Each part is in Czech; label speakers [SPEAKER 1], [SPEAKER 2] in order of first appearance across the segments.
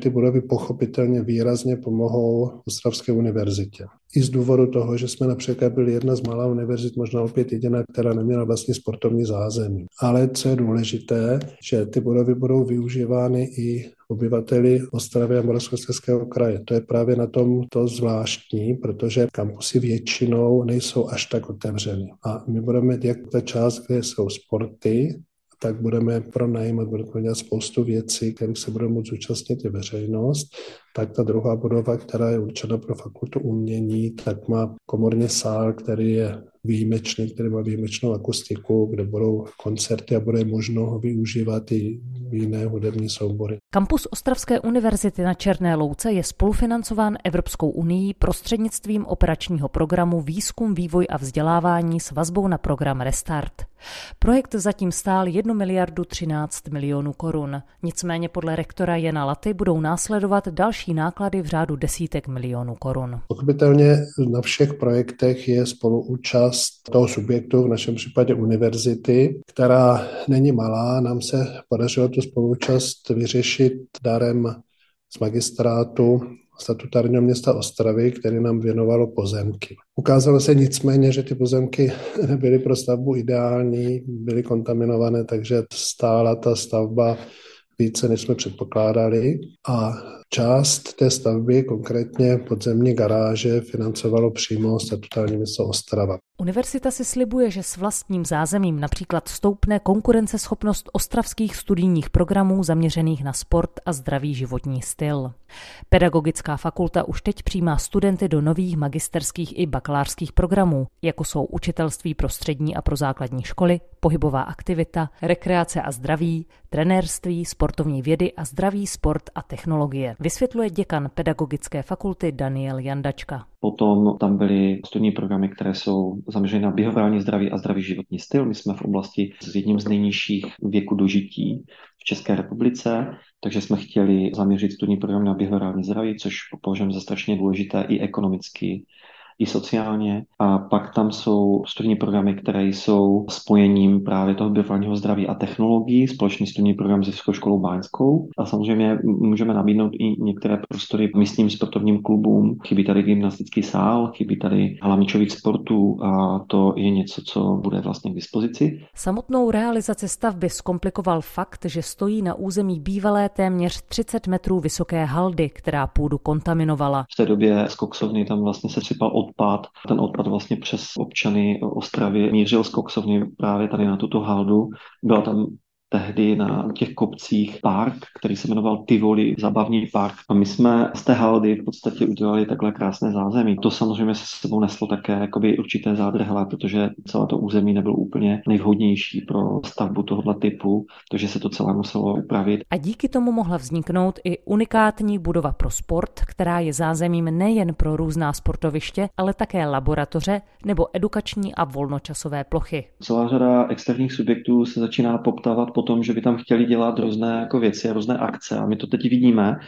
[SPEAKER 1] ty budovy pochopitelně výrazně pomohou Ostravské univerzitě. I z důvodu toho, že jsme například byli jedna z malá univerzit, možná opět jediná, která neměla vlastně sportovní zázemí. Ale co je důležité, že ty budovy budou využívány i obyvateli Ostravy a Moravskoslezského kraje. To je právě na tom to zvláštní, protože kampusy většinou nejsou až tak otevřeny. A my budeme mít jak ta část, kde jsou sporty, tak budeme pronajímat, budeme dělat spoustu věcí, kterých se bude moct zúčastnit i veřejnost. Tak ta druhá budova, která je určena pro fakultu umění, tak má komorně sál, který je výjimečný, který má výjimečnou akustiku, kde budou koncerty a bude možno ho využívat i jiné hudební soubory.
[SPEAKER 2] Kampus Ostravské univerzity na Černé Louce je spolufinancován Evropskou unii prostřednictvím operačního programu Výzkum, vývoj a vzdělávání s vazbou na program Restart. Projekt zatím stál 1 miliardu 13 milionů korun. Nicméně podle rektora Jana Laty budou následovat další náklady v řádu desítek milionů korun.
[SPEAKER 1] Pochopitelně na všech projektech je spoluúčast toho subjektu, v našem případě univerzity, která není malá. Nám se podařilo tu spoluúčast vyřešit darem z magistrátu statutárního města Ostravy, který nám věnovalo pozemky. Ukázalo se nicméně, že ty pozemky nebyly pro stavbu ideální, byly kontaminované, takže stála ta stavba více, než jsme předpokládali. A část té stavby, konkrétně podzemní garáže, financovalo přímo statutární město Ostrava.
[SPEAKER 2] Univerzita si slibuje, že s vlastním zázemím například stoupne konkurenceschopnost ostravských studijních programů zaměřených na sport a zdravý životní styl. Pedagogická fakulta už teď přijímá studenty do nových magisterských i bakalářských programů, jako jsou učitelství pro střední a pro základní školy, pohybová aktivita, rekreace a zdraví, trenérství, sportovní vědy a zdraví sport a technologie, vysvětluje děkan pedagogické fakulty Daniel Jandačka.
[SPEAKER 3] Potom tam byly studijní programy, které jsou zaměřeny na behaviorální zdraví a zdravý životní styl. My jsme v oblasti s jedním z nejnižších věku dožití v České republice, takže jsme chtěli zaměřit studijní program na behaviorální zdraví, což považujeme za strašně důležité i ekonomicky i sociálně. A pak tam jsou studijní programy, které jsou spojením právě toho biofilního zdraví a technologií, společný studijní program s Vysokou školou Báňskou. A samozřejmě můžeme nabídnout i některé prostory místním sportovním klubům. Chybí tady gymnastický sál, chybí tady hala míčových sportů a to je něco, co bude vlastně k dispozici.
[SPEAKER 2] Samotnou realizaci stavby zkomplikoval fakt, že stojí na území bývalé téměř 30 metrů vysoké haldy, která půdu kontaminovala.
[SPEAKER 3] V té době z koksovny tam vlastně se sypal odpad. Ten odpad vlastně přes občany Ostravy mířil z koksovny právě tady na tuto haldu. Byla tam tehdy na těch kopcích park, který se jmenoval Tivoli, zabavní park. A my jsme z té haldy v podstatě udělali takhle krásné zázemí. To samozřejmě se sebou neslo také jakoby určité zádrhele, protože celé to území nebylo úplně nejvhodnější pro stavbu tohoto typu, takže se to celé muselo upravit.
[SPEAKER 2] A díky tomu mohla vzniknout i unikátní budova pro sport, která je zázemím nejen pro různá sportoviště, ale také laboratoře nebo edukační a volnočasové plochy.
[SPEAKER 3] Celá řada externích subjektů se začíná poptávat po tom, že by tam chtěli dělat různé jako věci různé akce. A my to teď vidíme,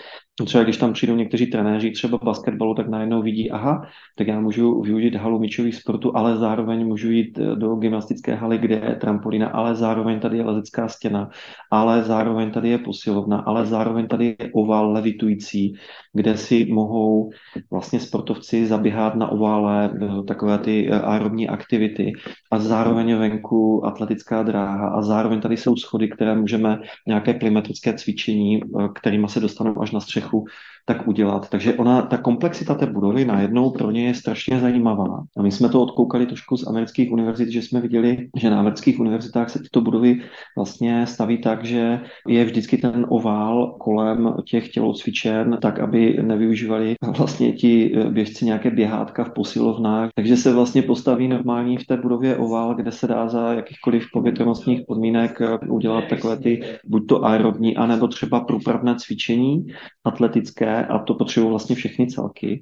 [SPEAKER 3] Třeba když tam přijdou někteří trenéři třeba basketbalu, tak najednou vidí, aha, tak já můžu využít halu míčových sportů, ale zároveň můžu jít eh, do gymnastické haly, kde je trampolína, ale zároveň tady je lezecká stěna, ale zároveň tady je posilovna, ale zároveň tady je oval levitující, kde si mohou vlastně sportovci zaběhat na ovále eh, takové ty eh, aerobní aktivity. A zároveň venku atletická dráha a zároveň tady jsou schody, které můžeme nějaké plyometrické cvičení, kterými se dostanou až na střechu střechu, tak udělat. Takže ona, ta komplexita té budovy najednou pro ně je strašně zajímavá. A my jsme to odkoukali trošku z amerických univerzit, že jsme viděli, že na amerických univerzitách se tyto budovy vlastně staví tak, že je vždycky ten ovál kolem těch tělocvičen, tak aby nevyužívali vlastně ti běžci nějaké běhátka v posilovnách. Takže se vlastně postaví normální v té budově ovál, kde se dá za jakýchkoliv povětrnostních podmínek udělat takové ty buď to aerobní, anebo třeba průpravné cvičení atletické a to potřebují vlastně všechny celky.